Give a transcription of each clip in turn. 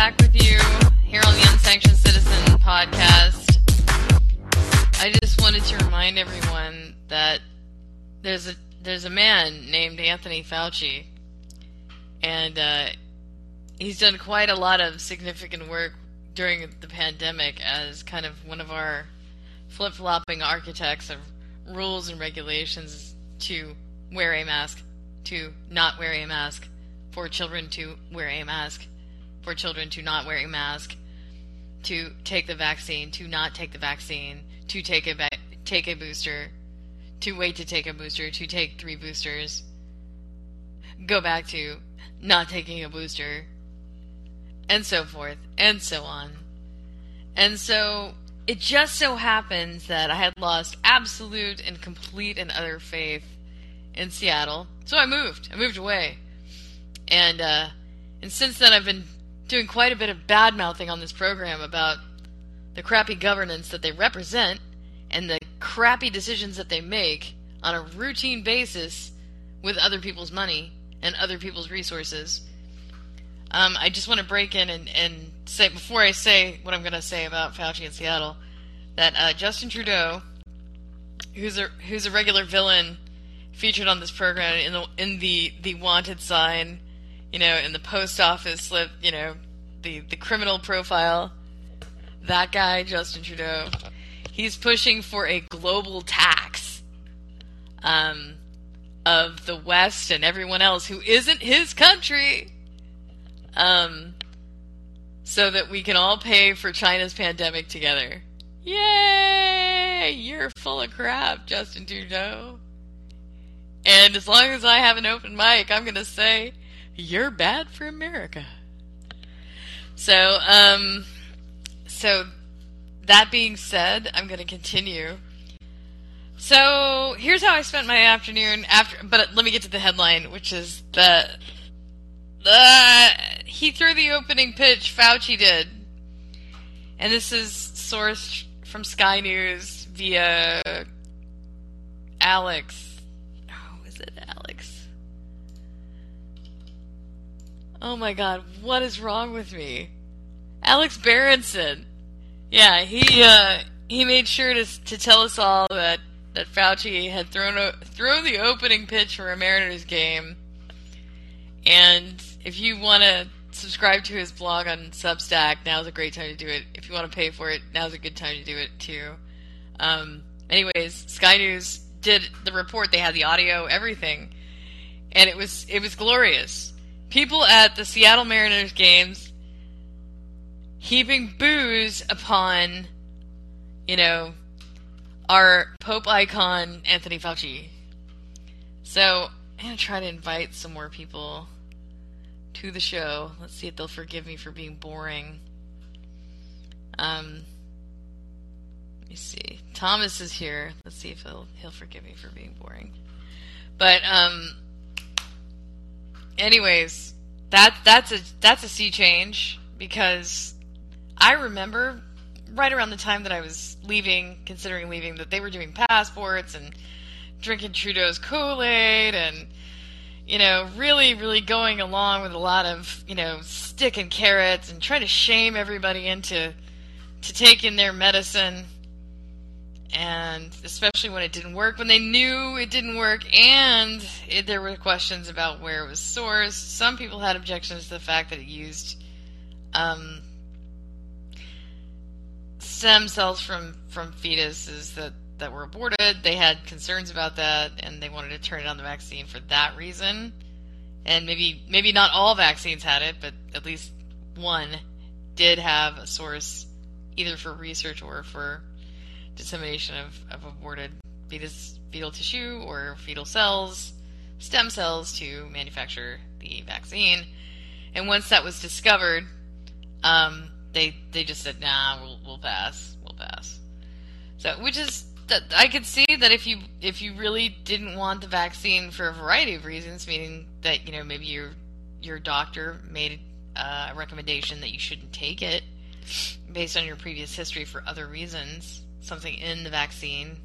back with you here on the Unsanctioned Citizen podcast. I just wanted to remind everyone that there's a there's a man named Anthony Fauci, and uh, he's done quite a lot of significant work during the pandemic as kind of one of our flip flopping architects of rules and regulations to wear a mask, to not wear a mask, for children to wear a mask, for children to not wear a mask, to take the vaccine, to not take the vaccine, to take a take a booster, to wait to take a booster, to take three boosters, go back to not taking a booster, and so forth, and so on. And so it just so happens that I had lost absolute and complete and utter faith in Seattle. So I moved. I moved away. And uh, and since then I've been doing quite a bit of bad mouthing on this program about the crappy governance that they represent and the crappy decisions that they make on a routine basis with other people's money and other people's resources. Um, I just want to break in and, and say, before I say what I'm going to say about Fauci in Seattle, that uh, Justin Trudeau, who's a who's a regular villain featured on this program in the in the the wanted sign you know, in the post office slip, you know, the, the criminal profile, that guy, Justin Trudeau, he's pushing for a global tax um, of the West and everyone else who isn't his country. Um, so that we can all pay for China's pandemic together. Yay! You're full of crap, Justin Trudeau. And as long as I have an open mic, I'm going to say you're bad for America. So, um, so that being said, I'm going to continue. So here's how I spent my afternoon after. But let me get to the headline, which is that uh, he threw the opening pitch. Fauci did, and this is sourced from Sky News via Alex Oh my god, what is wrong with me? Alex Berenson. Yeah, he uh, he made sure to to tell us all that that Fauci had thrown a, thrown the opening pitch for a Mariners game. And if you want to subscribe to his blog on Substack, now's a great time to do it. If you want to pay for it, now's a good time to do it too. Um, anyways, Sky News did the report. They had the audio, everything, and it was it was glorious people at the Seattle Mariners games heaping boos upon, you know, our Pope icon, Anthony Fauci. So, I'm going to try to invite some more people to the show. Let's see if they'll forgive me for being boring. Um, let me see. Thomas is here. Let's see if he'll he'll forgive me for being boring. But um, anyways, that that's a that's a sea change because I remember right around the time that I was leaving, considering leaving, that they were doing passports and drinking Trudeau's Kool Aid and you know really really going along with a lot of you know stick and carrots and trying to shame everybody into to taking their medicine and especially when it didn't work, when they knew it didn't work, and it, there were questions about where it was sourced. Some people had objections to the fact that it used um, stem cells from from fetuses that that were aborted. They had concerns about that, and they wanted to turn it on the vaccine for that reason. And maybe maybe not all vaccines had it, but at least one did have a source, either for research or for dissemination of, of aborted fetus, fetal tissue or fetal cells, stem cells to manufacture the vaccine. And once that was discovered, um, they they just said, "Nah, we'll we'll pass, we'll pass." So, which is that I could see that if you if you really didn't want the vaccine for a variety of reasons, meaning that you know maybe your your doctor made uh, a recommendation that you shouldn't take it based on your previous history for other reasons, something in the vaccine,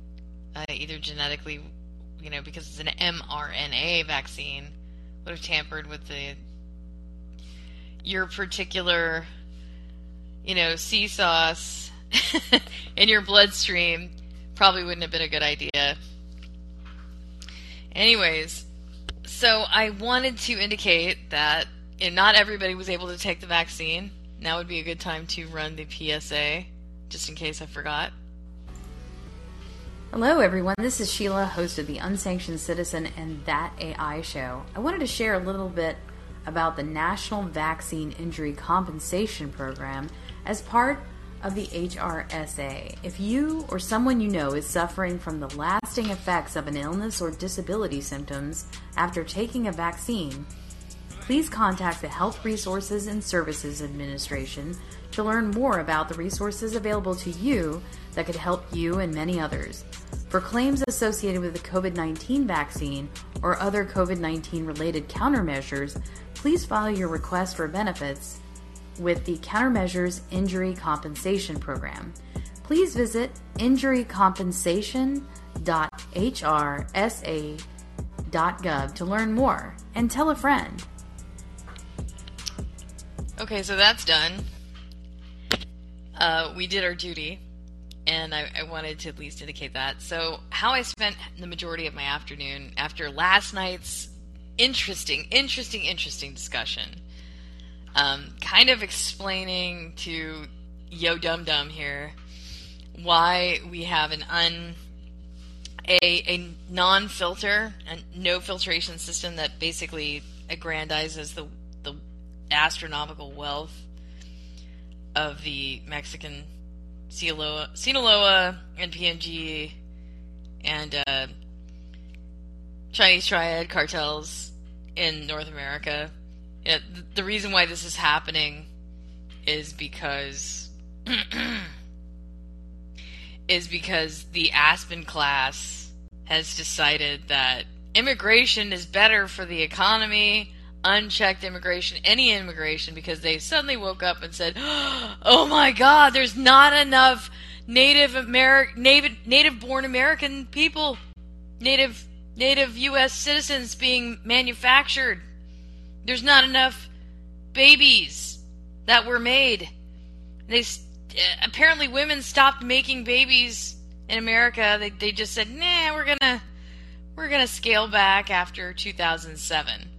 uh, either genetically, you know, because it's an mRNA vaccine, would have tampered with the your particular, you know, sea sauce in your bloodstream probably wouldn't have been a good idea. Anyways, so I wanted to indicate that not everybody was able to take the vaccine. Now would be a good time to run the PSA, just in case I forgot. Hello, everyone. This is Sheila, host of the Unsanctioned Citizen and That AI show. I wanted to share a little bit about the National Vaccine Injury Compensation Program as part of the HRSA. If you or someone you know is suffering from the lasting effects of an illness or disability symptoms after taking a vaccine, please contact the Health Resources and Services Administration to learn more about the resources available to you that could help you and many others. For claims associated with the COVID 19 vaccine or other COVID 19 related countermeasures, please file your request for benefits with the Countermeasures Injury Compensation Program. Please visit injurycompensation.hrsa.gov to learn more and tell a friend. Okay, so that's done. Uh, we did our duty, and I, I, wanted to at least indicate that. So, how I spent the majority of my afternoon after last night's interesting, interesting, interesting discussion um, kind of explaining to Yo Dum Dum here why we have an un a, a non-filter and no filtration system that basically aggrandizes the the astronomical wealth of the Mexican Sinaloa, Sinaloa and PNG and uh, Chinese triad cartels in North America. Yeah, the reason why this is happening is because is because the Aspen class has decided that immigration is better for the economy, unchecked immigration, any immigration, because they suddenly woke up and said, "Oh my God, there's not enough Native American, native, native-born American people, native, native U.S. citizens being manufactured." There's not enough babies that were made. They apparently women stopped making babies in America. They they just said, "Nah, we're gonna we're gonna scale back after 2007."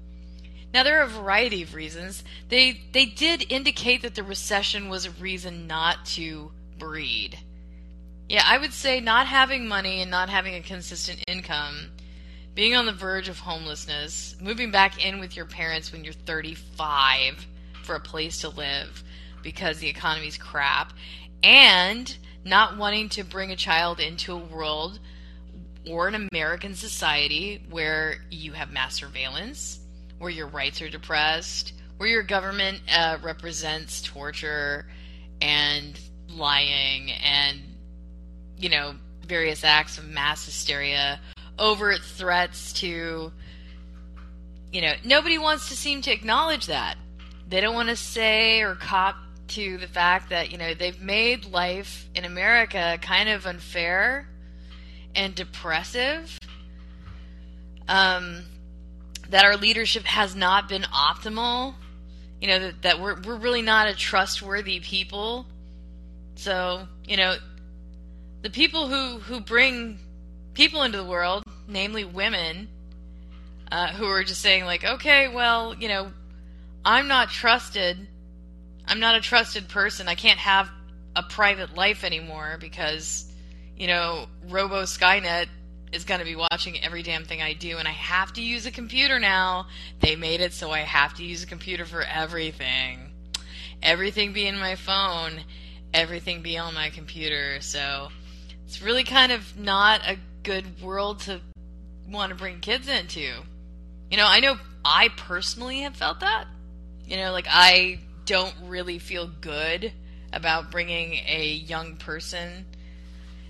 Now there are a variety of reasons. They they did indicate that the recession was a reason not to breed. Yeah, I would say not having money and not having a consistent income being on the verge of homelessness, moving back in with your parents when you're 35 for a place to live because the economy's crap, and not wanting to bring a child into a world or an American society where you have mass surveillance, where your rights are depressed, where your government uh, represents torture and lying and, you know, various acts of mass hysteria overt threats to you know nobody wants to seem to acknowledge that. They don't want to say or cop to the fact that you know they've made life in america kind of unfair and depressive. Um, that our leadership has not been optimal you know that, that we're, we're really not a trustworthy people so you know the people who who bring people into the world, namely women, uh, who are just saying, like, okay, well, you know, I'm not trusted. I'm not a trusted person. I can't have a private life anymore because, you know, Robo Skynet is going to be watching every damn thing I do, and I have to use a computer now. They made it so I have to use a computer for everything. Everything be in my phone, everything be on my computer. So it's really kind of not a good world to want to bring kids into. You know, I know I personally have felt that. You know, like I don't really feel good about bringing a young person,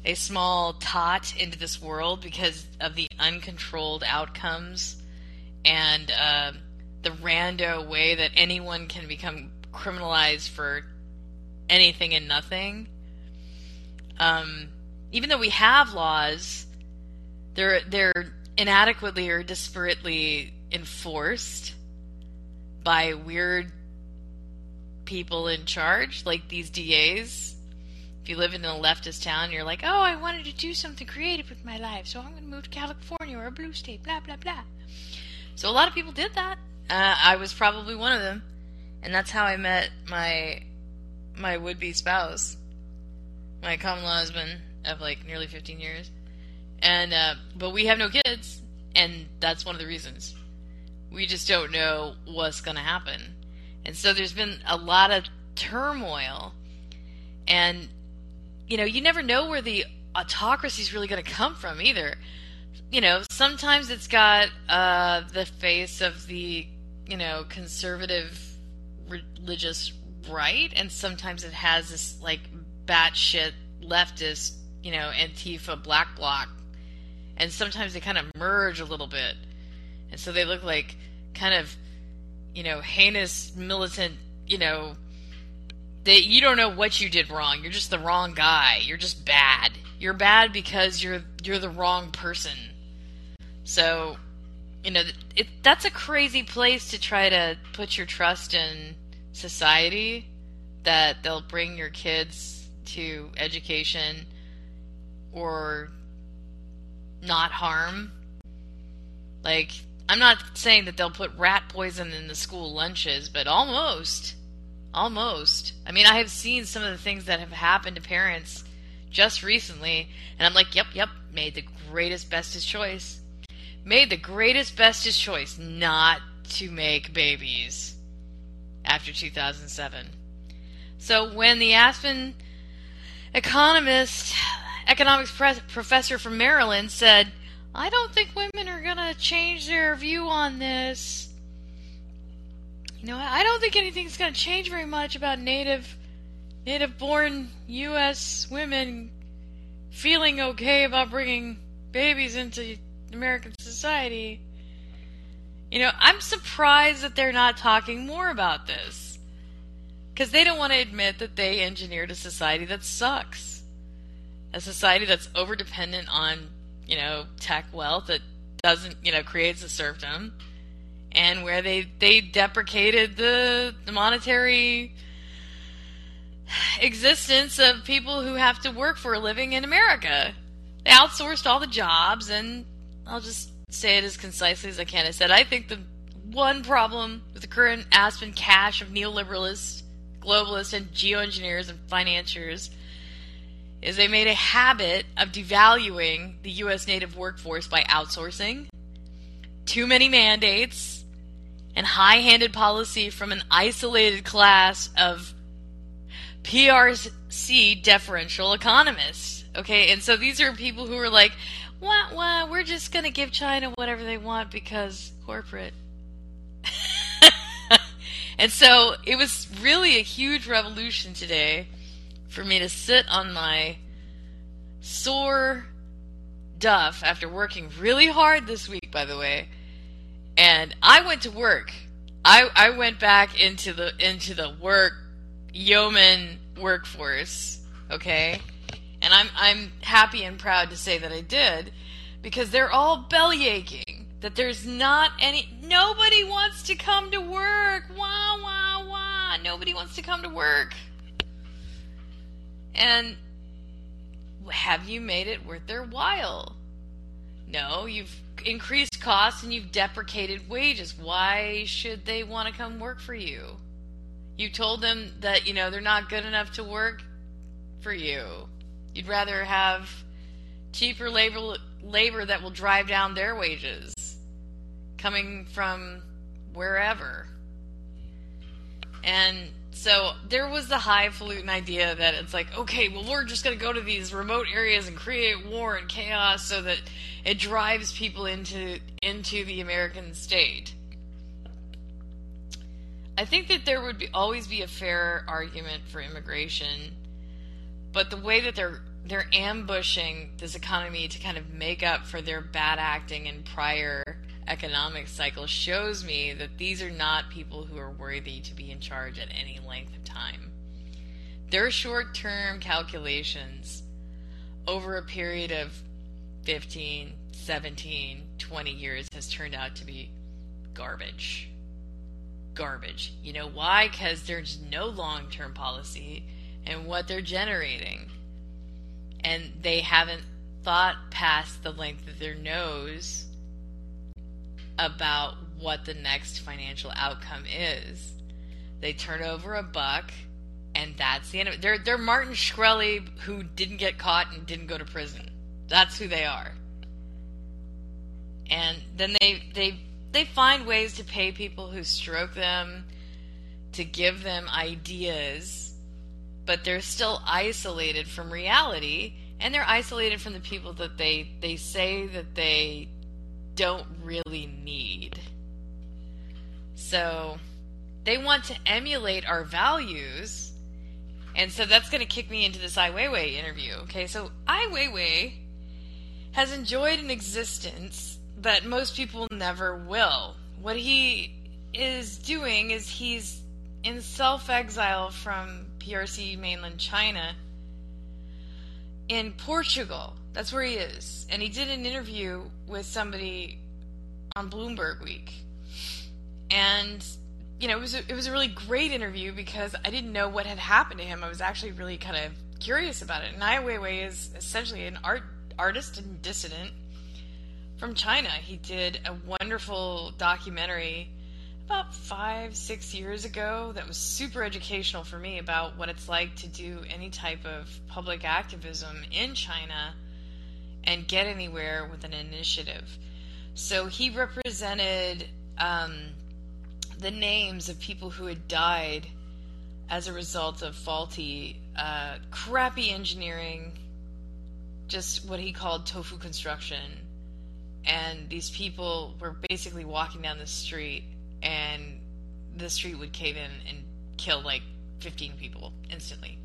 a small tot, into this world because of the uncontrolled outcomes and uh, the rando way that anyone can become criminalized for anything and nothing. Um, even though we have laws they're they're inadequately or disparately enforced by weird people in charge, like these DAs If you live in a leftist town, you're like, oh, I wanted to do something creative with my life, so I'm going to move to California or a blue state, blah, blah, blah. So a lot of people did that. Uh, I was probably one of them. And that's how I met my my would be spouse, my common law husband of like nearly 15 years. And, uh, but we have no kids, and that's one of the reasons. We just don't know what's going to happen. And so there's been a lot of turmoil. And, you know, you never know where the autocracy is really going to come from either. You know, sometimes it's got uh, the face of the, you know, conservative religious right, and sometimes it has this, like, batshit leftist, you know, Antifa black bloc. And sometimes they kind of merge a little bit. And so they look like kind of, you know, heinous militant, you know, they you don't know what you did wrong. You're just the wrong guy. You're just bad. You're bad because you're you're the wrong person. So, you know, it that's a crazy place to try to put your trust in society that they'll bring your kids to education or not harm. Like, I'm not saying that they'll put rat poison in the school lunches, but almost. Almost. I mean, I have seen some of the things that have happened to parents just recently, and I'm like, yep, yep, made the greatest, bestest choice. Made the greatest, bestest choice not to make babies after 2007. So when the Aspen economist, economics professor from Maryland said, I don't think women are going to change their view on this. You know, I don't think anything's going to change very much about native native born US women feeling okay about bringing babies into American society. You know, I'm surprised that they're not talking more about this. Because they don't want to admit that they engineered a society that sucks. A society that's over dependent on you know, tech wealth that doesn't, you know, creates a serfdom, and where they they deprecated the, the monetary existence of people who have to work for a living in America. They outsourced all the jobs, and I'll just say it as concisely as I can. I said I think the one problem with the current Aspen cache of neoliberalists, globalists, and geoengineers and financiers is they made a habit of devaluing the U.S. native workforce by outsourcing, too many mandates, and high handed policy from an isolated class of PRC deferential economists. Okay, and so these are people who are like, wah, wah, we're just going to give China whatever they want because corporate. and so it was really a huge revolution today for me to sit on my sore duff after working really hard this week, by the way. And I went to work. I, I went back into the into the work yeoman workforce, okay? And I'm I'm happy and proud to say that I did because they're all belly aching that there's not any nobody wants to come to work. Wah wah wah. Nobody wants to come to work. And have you made it worth their while? No, you've increased costs and you've deprecated wages. Why should they want to come work for you? You told them that, you know, they're not good enough to work for you. You'd rather have cheaper labor labor that will drive down their wages coming from wherever. And so there was the highfalutin idea that it's like, okay, well, we're just going to go to these remote areas and create war and chaos so that it drives people into into the American state. I think that there would be, always be a fair argument for immigration, but the way that they're they're ambushing this economy to kind of make up for their bad acting in prior economic cycle shows me that these are not people who are worthy to be in charge at any length of time. Their short term calculations over a period of 15, 17, 20 years has turned out to be garbage. Garbage. You know why? Because there's no long term policy, and what they're generating and they haven't thought past the length of their nose about what the next financial outcome is. They turn over a buck, and that's the end of it. They're, they're Martin Shkreli who didn't get caught and didn't go to prison. That's who they are. And then they, they, they find ways to pay people who stroke them, to give them ideas, but they're still isolated from reality, and they're isolated from the people that they, they say that they don't really need. So they want to emulate our values. And so that's going to kick me into this Ai Weiwei interview. Okay, so Ai Weiwei has enjoyed an existence that most people never will. What he is doing is he's in self exile from PRC mainland China in Portugal. That's where he is. And he did an interview with somebody on Bloomberg Week. And you know, it was a, it was a really great interview because I didn't know what had happened to him. I was actually really kind of curious about it. And Ai Weiwei is essentially an art artist and dissident from China. He did a wonderful documentary about five, six years ago that was super educational for me about what it's like to do any type of public activism in China and get anywhere with an initiative. So he represented um, the names of people who had died as a result of faulty, uh, crappy engineering, just what he called tofu construction. And these people were basically walking down the street, and the street would cave in and kill like 15 people instantly.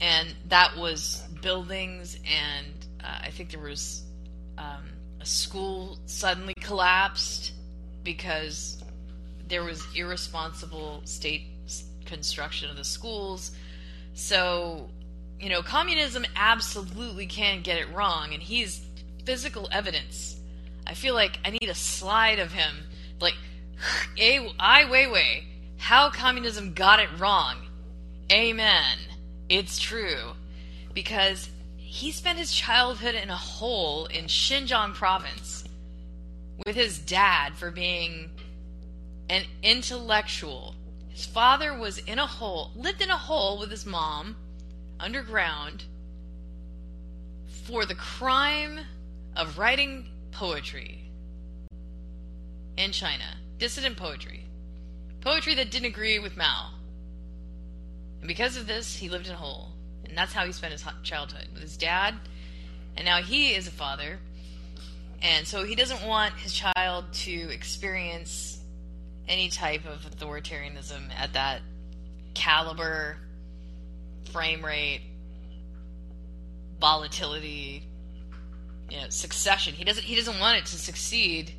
And that was buildings, and uh, I think there was um, a school suddenly collapsed because there was irresponsible state construction of the schools. So, you know, communism absolutely can get it wrong, and he's physical evidence. I feel like I need a slide of him, like, a Ai Weiwei, how communism got it wrong. Amen. It's true. Because he spent his childhood in a hole in Xinjiang province with his dad for being an intellectual. His father was in a hole, lived in a hole with his mom underground for the crime of writing poetry in China. Dissident poetry. Poetry that didn't agree with Mao. And because of this, he lived in a hole. And that's how he spent his childhood with his dad. And now he is a father. And so he doesn't want his child to experience any type of authoritarianism at that caliber, frame rate, volatility, you know, succession. He doesn't he doesn't want it to succeed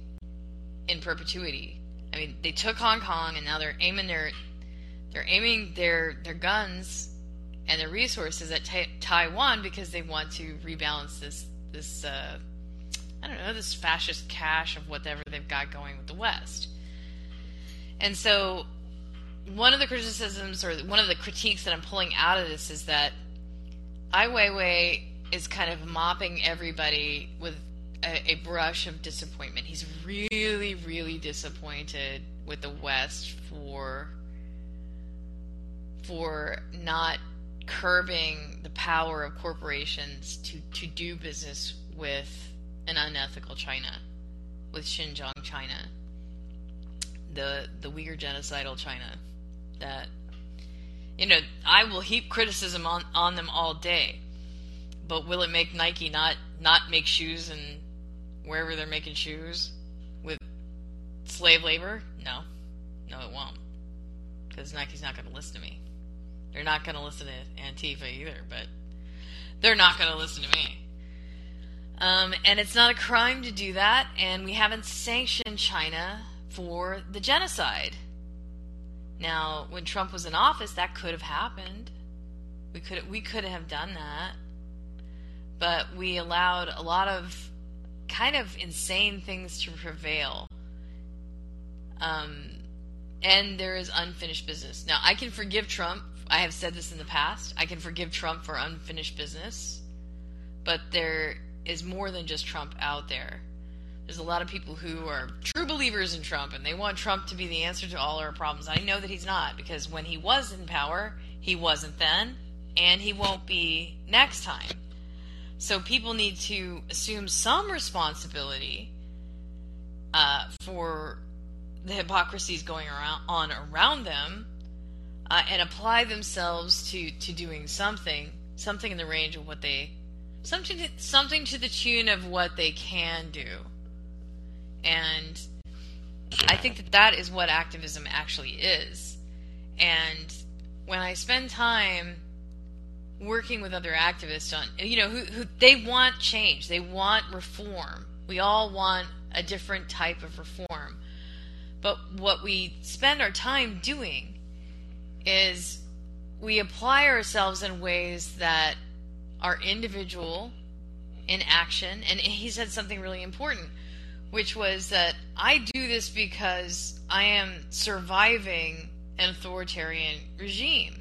in perpetuity. I mean, they took Hong Kong and now they're aiming their they're aiming their their guns and their resources at ta- Taiwan because they want to rebalance this this uh, I don't know this fascist cache of whatever they've got going with the West. And so, one of the criticisms or one of the critiques that I'm pulling out of this is that Ai Weiwei is kind of mopping everybody with a, a, brush of disappointment. He's really, really disappointed with the West for for not curbing the power of corporations to, to do business with an unethical China, with Xinjiang China the the Uyghur genocidal China that you know I will heap criticism on on them all day, but will it make Nike not not make shoes and wherever they're making shoes with slave labor? No, no, it won't because Nike's not going to listen to me. They're not going to listen to Antifa either, but they're not going to listen to me. Um, and it's not a crime to do that, and we haven't sanctioned China for the genocide. Now, when Trump was in office, that could have happened. We could we could have done that, but we allowed a lot of kind of insane things to prevail. Um, and there is unfinished business. Now, I can forgive Trump I have said this in the past. I can forgive Trump for unfinished business, but there is more than just Trump out there. There's a lot of people who are true believers in Trump and they want Trump to be the answer to all our problems. I know that he's not because when he was in power, he wasn't then, and he won't be next time. So people need to assume some responsibility uh, for the hypocrisies going around on around them, uh, and apply themselves to to doing something, something in the range of what they, something to, something to the tune of what they can do, and I think that that is what activism actually is, and when I spend time working with other activists on you know who, who they want change they want reform. We all want a different type of reform. But what we spend our time doing is we apply ourselves in ways that are individual in action and he said something really important which was that i do this because i am surviving an authoritarian regime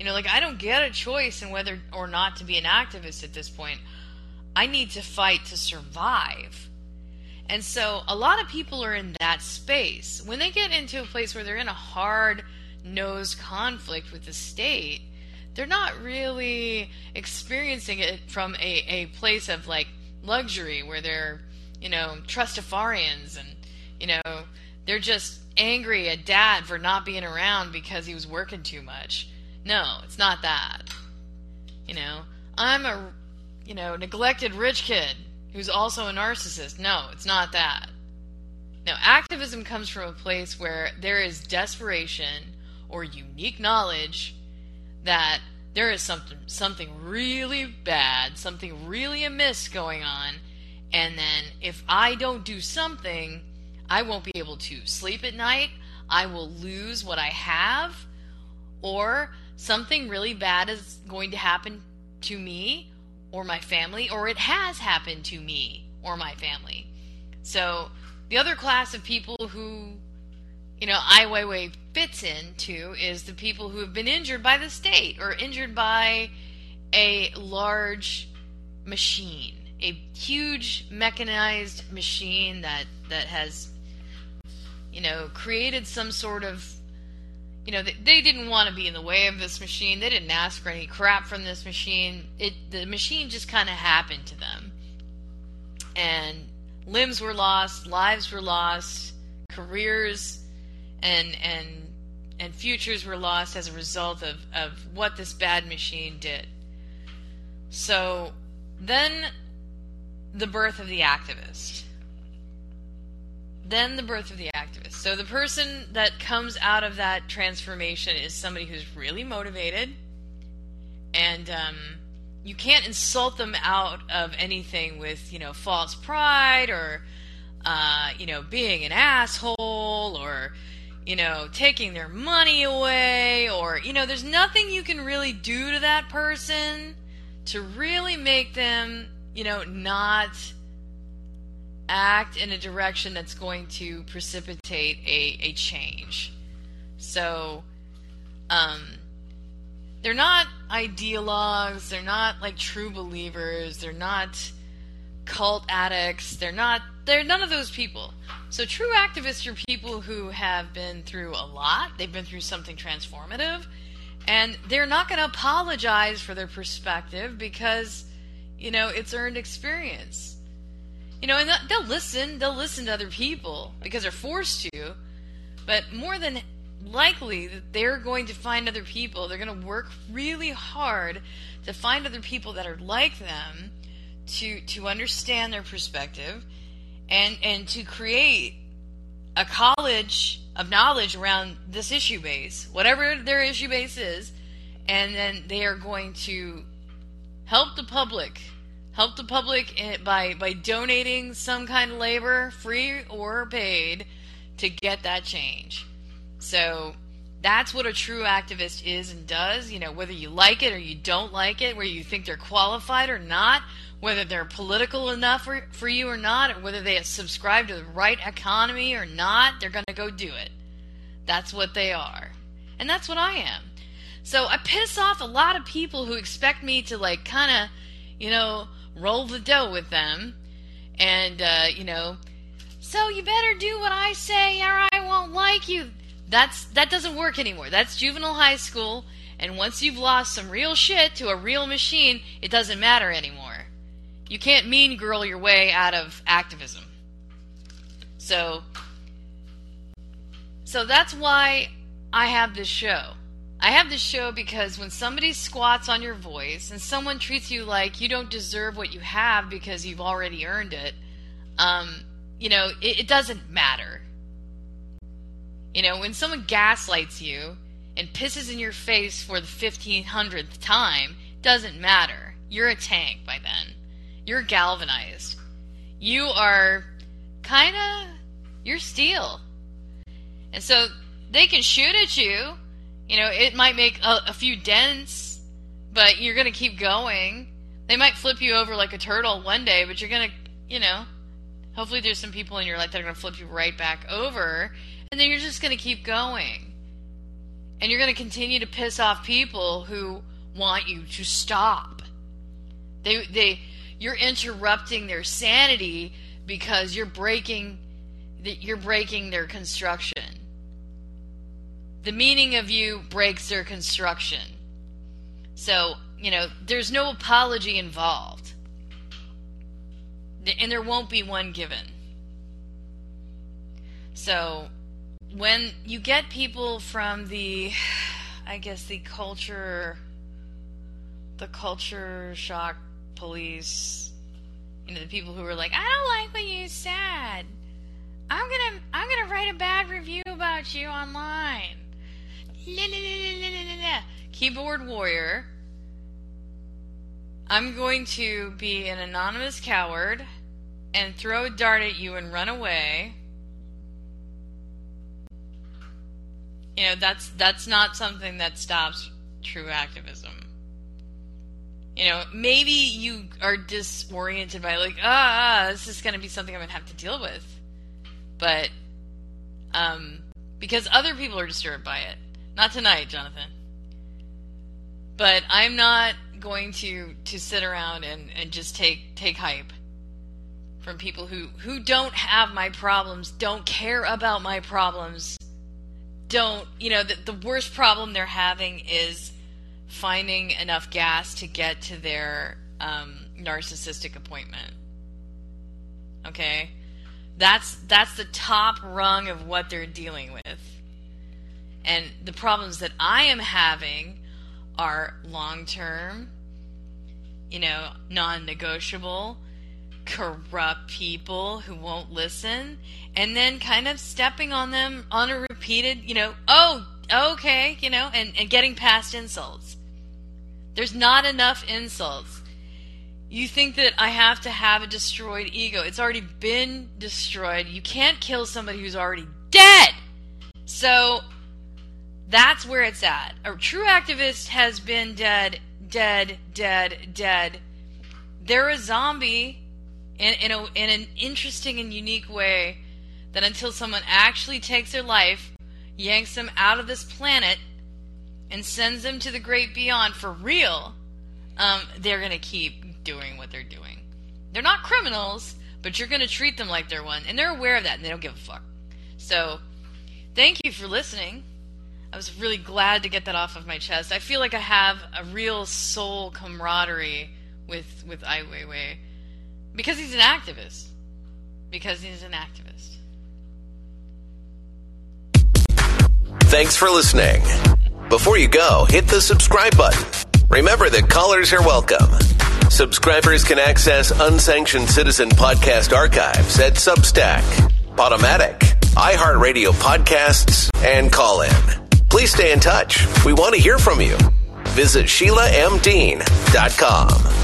you know, like I don't get a choice in whether or not to be an activist at this point. I need to fight to survive. And so a lot of people are in that space. When they get into a place where they're in a hard nosed conflict with the state, they're not really experiencing it from a, a place of like luxury where they're, you know, trustafarians and, you know, they're just angry at dad for not being around because he was working too much no, it's not that. You know, I'm a, you know, neglected rich kid who's also a narcissist. No, it's not that. Now, activism comes from a place where there is desperation or unique knowledge that there is something something really bad, something really amiss going on, and then if I don't do something, I won't be able to sleep at night. I will lose what I have, or something really bad is going to happen to me or my family, or it has happened to me or my family. So the other class of people who, you know, Ai Weiwei fits into is the people who have been injured by the state or injured by a large machine, a huge mechanized machine that that has, you know, created some sort of you know, they, they didn't want to be in the way of this machine. They didn't ask for any crap from this machine. It the machine just kind of happened to them, and limbs were lost, lives were lost, careers, and and and futures were lost as a result of of what this bad machine did. So then, the birth of the activist then the birth of the activist. So the person that comes out of that transformation is somebody who's really motivated, and um, you can't insult them out of anything with you know false pride or uh, you know being an asshole or you know taking their money away or you know there's nothing you can really do to that person to really make them you know not act in a direction that's going to precipitate a, a change. So, um, they're not ideologues, they're not like true believers, they're not cult addicts, they're not, they're none of those people. So, true activists are people who have been through a lot, they've been through something transformative, and they're not going to apologize for their perspective because, you know, it's earned experience you know, and they'll listen. They'll listen to other people because they're forced to. But more than likely, that they're going to find other people. They're going to work really hard to find other people that are like them, to to understand their perspective, and and to create a college of knowledge around this issue base, whatever their issue base is, and then they are going to help the public help the public by by donating some kind of labor, free or paid, to get that change. So that's what a true activist is and does. You know, whether you like it or you don't like it, whether you think they're qualified or not, whether they're political enough for, for you or not, or whether they subscribe to the right economy or not, they're going to go do it. That's what they are. And that's what I am. So I piss off a lot of people who expect me to like kind of, you know, roll the dough with them, and uh, you know, so you better do what I say or I won't like you. That's that doesn't work anymore. That's juvenile high school, and once you've lost some real shit to a real machine, it doesn't matter anymore. You can't mean girl your way out of activism. So so that's why I have this show. I have this show because when somebody squats on your voice and someone treats you like you don't deserve what you have because you've already earned it, um, you know, it, it doesn't matter. You know, when someone gaslights you and pisses in your face for the 1500th time, doesn't matter. You're a tank by then. You're galvanized. You are kind of, you're steel. And so they can shoot at you you know, it might make a, a few dents, but you're going to keep going. They might flip you over like a turtle one day, but you're going to, you know, hopefully there's some people in your life that are going to flip you right back over, and then you're just going to keep going. And you're going to continue to piss off people who want you to stop. They they you're interrupting their sanity because you're breaking you're breaking their construction the meaning of you breaks their construction. So, you know, there's no apology involved. And there won't be one given. So, when you get people from the, I guess, the culture, the culture shock police, you know, the people who are like, I don't like what you said. I'm gonna, I'm gonna write a bad review about you online. Keyboard warrior. I'm going to be an anonymous coward and throw a dart at you and run away. You know, that's that's not something that stops true activism. You know, maybe you are disoriented by like, ah, this is going to be something I'm going to have to deal with. But um because other people are disturbed by it. Not tonight, Jonathan. But I'm not going to to sit around and, and just take take hype from people who who don't have my problems, don't care about my problems, don't you know the, the worst problem they're having is finding enough gas to get to their um, narcissistic appointment. Okay, that's that's the top rung of what they're dealing with. And the problems that I am having are long term, you know, non negotiable, corrupt people who won't listen, and then kind of stepping on them on a repeated, you know, oh, okay, you know, and, and getting past insults. There's not enough insults. You think that I have to have a destroyed ego. It's already been destroyed. You can't kill somebody who's already dead. So that's where it's at. A true activist has been dead, dead, dead, dead. They're a zombie in, in, a, in an interesting and unique way that until someone actually takes their life, yanks them out of this planet, and sends them to the great beyond for real, um, they're going to keep doing what they're doing. They're not criminals, but you're going to treat them like they're one. And they're aware of that and they don't give a fuck. So, thank you for listening. I was really glad to get that off of my chest. I feel like I have a real soul camaraderie with with Ai Weiwei because he's an activist. Because he's an activist. Thanks for listening. Before you go, hit the subscribe button. Remember that callers are welcome. Subscribers can access unsanctioned citizen podcast archives at Substack, Podomatic, iHeartRadio podcasts, and Callin. Please stay in touch. We want to hear from you. Visit SheilaMDean.com.